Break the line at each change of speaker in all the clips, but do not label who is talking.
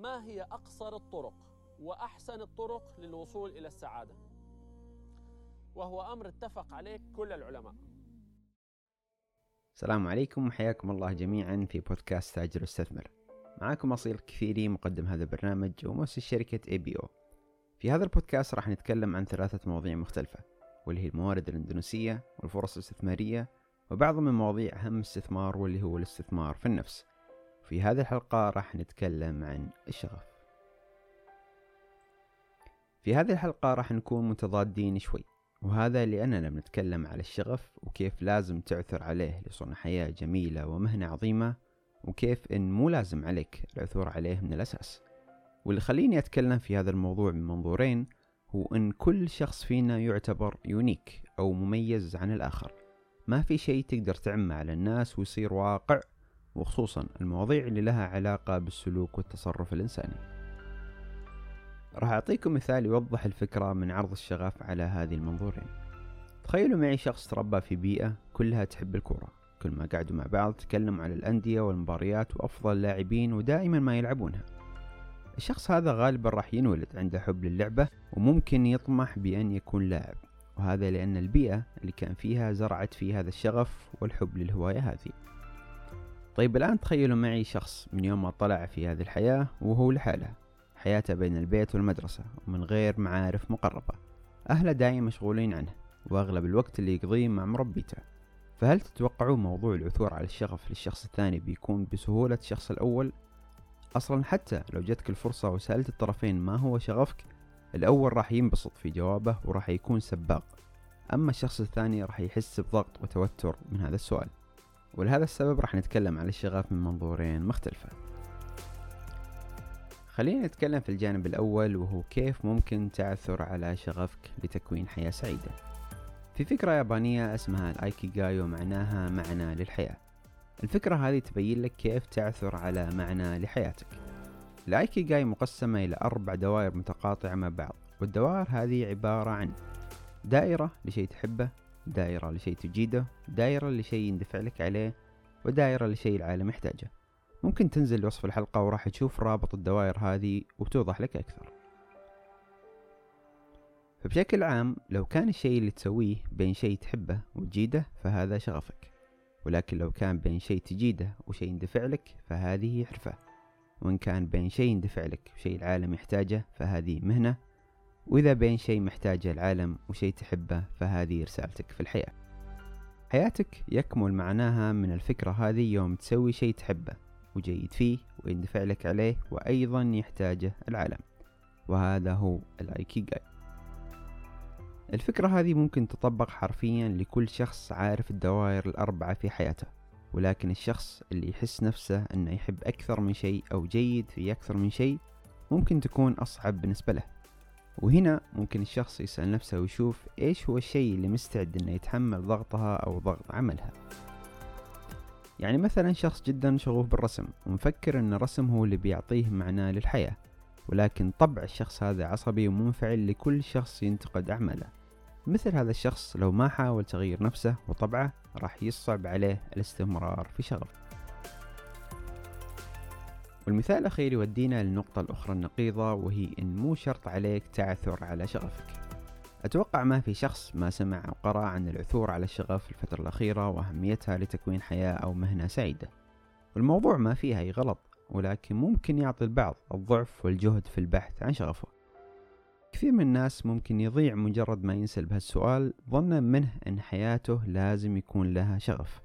ما هي أقصر الطرق وأحسن الطرق للوصول إلى السعادة؟ وهو أمر اتفق عليه كل العلماء.
السلام عليكم وحياكم الله جميعا في بودكاست تاجر واستثمر معاكم أصيل كثيري مقدم هذا البرنامج ومؤسس شركة اي بي أو في هذا البودكاست راح نتكلم عن ثلاثة مواضيع مختلفة واللي هي الموارد الإندونيسية والفرص الاستثمارية وبعض من مواضيع أهم الاستثمار واللي هو الاستثمار في النفس. في هذه الحلقة راح نتكلم عن الشغف. في هذه الحلقة راح نكون متضادين شوي وهذا لأننا بنتكلم على الشغف وكيف لازم تعثر عليه لصنع حياة جميلة ومهنة عظيمة وكيف إن مو لازم عليك العثور عليه من الأساس. واللي خليني أتكلم في هذا الموضوع من منظورين هو إن كل شخص فينا يعتبر يونيك أو مميز عن الآخر. ما في شيء تقدر تعمه على الناس ويصير واقع وخصوصا المواضيع اللي لها علاقة بالسلوك والتصرف الإنساني. راح أعطيكم مثال يوضح الفكرة من عرض الشغف على هذه المنظورين. تخيلوا معي شخص تربى في بيئة كلها تحب الكورة. كل ما قعدوا مع بعض تكلموا عن الأندية والمباريات وأفضل اللاعبين ودائما ما يلعبونها. الشخص هذا غالبا راح ينولد عنده حب للعبة وممكن يطمح بأن يكون لاعب. وهذا لأن البيئة اللي كان فيها زرعت فيه هذا الشغف والحب للهواية هذه. طيب الآن تخيلوا معي شخص من يوم ما طلع في هذه الحياة وهو لحاله حياته بين البيت والمدرسة ومن غير معارف مقربة. أهله دايما مشغولين عنه وأغلب الوقت اللي يقضيه مع مربيته. فهل تتوقعون موضوع العثور على الشغف للشخص الثاني بيكون بسهولة الشخص الأول؟ أصلا حتى لو جتك الفرصة وسألت الطرفين ما هو شغفك الأول راح ينبسط في جوابه وراح يكون سباق. أما الشخص الثاني راح يحس بضغط وتوتر من هذا السؤال. ولهذا السبب راح نتكلم عن الشغف من منظورين مختلفة. خلينا نتكلم في الجانب الأول وهو كيف ممكن تعثر على شغفك لتكوين حياة سعيدة. في فكرة يابانية اسمها الأيكيغاي ومعناها معنى للحياة. الفكرة هذه تبين لك كيف تعثر على معنى لحياتك. الأيكيغاي مقسمة إلى أربع دوائر متقاطعة مع بعض والدوائر هذه عبارة عن دائرة لشيء تحبه دائرة لشيء تجيده دائرة لشيء يندفع لك عليه ودائرة لشيء العالم يحتاجه. ممكن تنزل وصف الحلقة وراح تشوف رابط الدوائر هذه وتوضح لك أكثر. فبشكل عام لو كان الشيء اللي تسويه بين شيء تحبه وتجيده فهذا شغفك. ولكن لو كان بين شيء تجيده وشيء يندفع لك فهذه حرفة. وإن كان بين شيء يندفع لك وشيء العالم يحتاجه فهذه مهنة. وإذا بين شيء محتاجه العالم وشيء تحبه فهذه رسالتك في الحياة. حياتك يكمل معناها من الفكرة هذه يوم تسوي شيء تحبه وجيد فيه ويندفع لك عليه وأيضا يحتاجه العالم. وهذا هو الأيكيغاي. الفكرة هذه ممكن تطبق حرفيا لكل شخص عارف الدوائر الأربعة في حياته ولكن الشخص اللي يحس نفسه أنه يحب أكثر من شيء أو جيد في أكثر من شيء ممكن تكون أصعب بالنسبة له. وهنا ممكن الشخص يسأل نفسه ويشوف إيش هو الشيء اللي مستعد أنه يتحمل ضغطها أو ضغط عملها. يعني مثلا شخص جدا شغوف بالرسم ومفكر أن الرسم هو اللي بيعطيه معنى للحياة ولكن طبع الشخص هذا عصبي ومنفعل لكل شخص ينتقد أعماله. مثل هذا الشخص لو ما حاول تغيير نفسه وطبعه راح يصعب عليه الاستمرار في شغف والمثال الأخير يودينا للنقطة الأخرى النقيضة وهي إن مو شرط عليك تعثر على شغفك. أتوقع ما في شخص ما سمع أو قرأ عن العثور على الشغف الفترة الأخيرة وأهميتها لتكوين حياة أو مهنة سعيدة. والموضوع ما فيه أي غلط ولكن ممكن يعطي البعض الضعف والجهد في البحث عن شغفه. كثير من الناس ممكن يضيع مجرد ما ينسل بهالسؤال ظنا منه أن حياته لازم يكون لها شغف.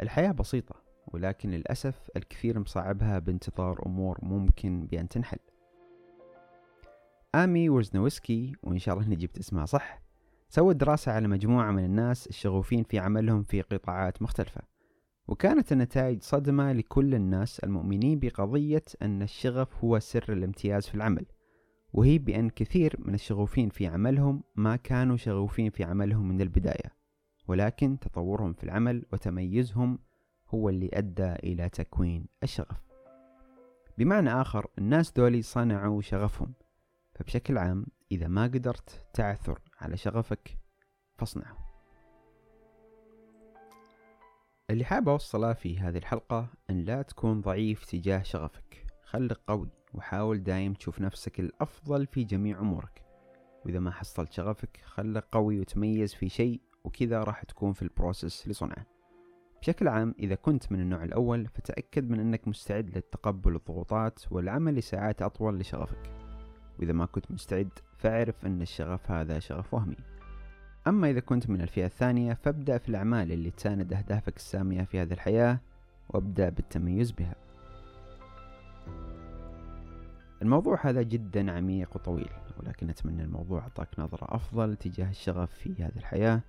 الحياة بسيطة ولكن للأسف الكثير مصعبها بانتظار أمور ممكن بأن تنحل. آمي ورزنوسكي وإن شاء الله إني جبت اسمها صح سوت دراسة على مجموعة من الناس الشغوفين في عملهم في قطاعات مختلفة وكانت النتائج صدمة لكل الناس المؤمنين بقضية أن الشغف هو سر الامتياز في العمل وهي بأن كثير من الشغوفين في عملهم ما كانوا شغوفين في عملهم من البداية ولكن تطورهم في العمل وتميزهم هو اللي أدى إلى تكوين الشغف. بمعنى آخر الناس دولي صنعوا شغفهم. فبشكل عام إذا ما قدرت تعثر على شغفك فاصنعه. اللي حاب أوصله في هذه الحلقة أن لا تكون ضعيف تجاه شغفك. خلك قوي وحاول دايم تشوف نفسك الأفضل في جميع أمورك. وإذا ما حصلت شغفك خلك قوي وتميز في شيء وكذا راح تكون في البروسس لصنعه. بشكل عام إذا كنت من النوع الأول فتأكد من أنك مستعد لتقبل الضغوطات والعمل لساعات أطول لشغفك. وإذا ما كنت مستعد فاعرف أن الشغف هذا شغف وهمي. أما إذا كنت من الفئة الثانية فابدأ في الأعمال اللي تساند أهدافك السامية في هذه الحياة وابدأ بالتميز بها. الموضوع هذا جدا عميق وطويل ولكن أتمنى الموضوع أعطاك نظرة أفضل تجاه الشغف في هذه الحياة.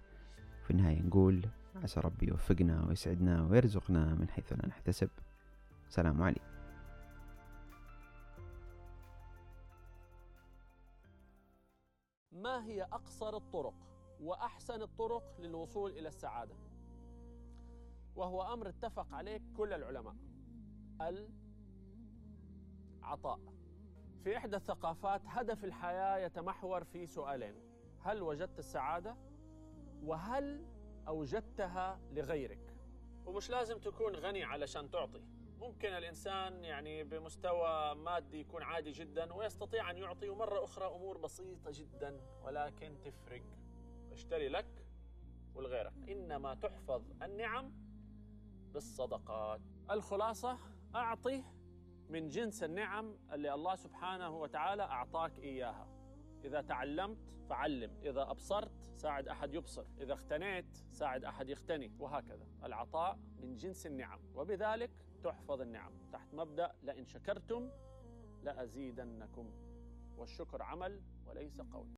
في النهاية نقول عسى ربي يوفقنا ويسعدنا ويرزقنا من حيث لا نحتسب. سلام عليكم.
ما هي أقصر الطرق وأحسن الطرق للوصول إلى السعادة؟ وهو أمر اتفق عليه كل العلماء. العطاء. في إحدى الثقافات هدف الحياة يتمحور في سؤالين. هل وجدت السعادة؟ وهل أوجدتها لغيرك. ومش لازم تكون غني علشان تعطي. ممكن الإنسان يعني بمستوى مادي يكون عادي جدا ويستطيع أن يعطي ومرة أخرى أمور بسيطة جدا ولكن تفرق. اشتري لك ولغيرك. إنما تحفظ النعم بالصدقات. الخلاصة أعطي من جنس النعم اللي الله سبحانه وتعالى أعطاك إياها. إذا تعلمت فعلم إذا أبصرت ساعد أحد يبصر إذا اختنيت ساعد أحد يختني وهكذا. العطاء من جنس النعم وبذلك تحفظ النعم. تحت مبدأ لئن شكرتم لأزيدنكم. والشكر عمل وليس قول.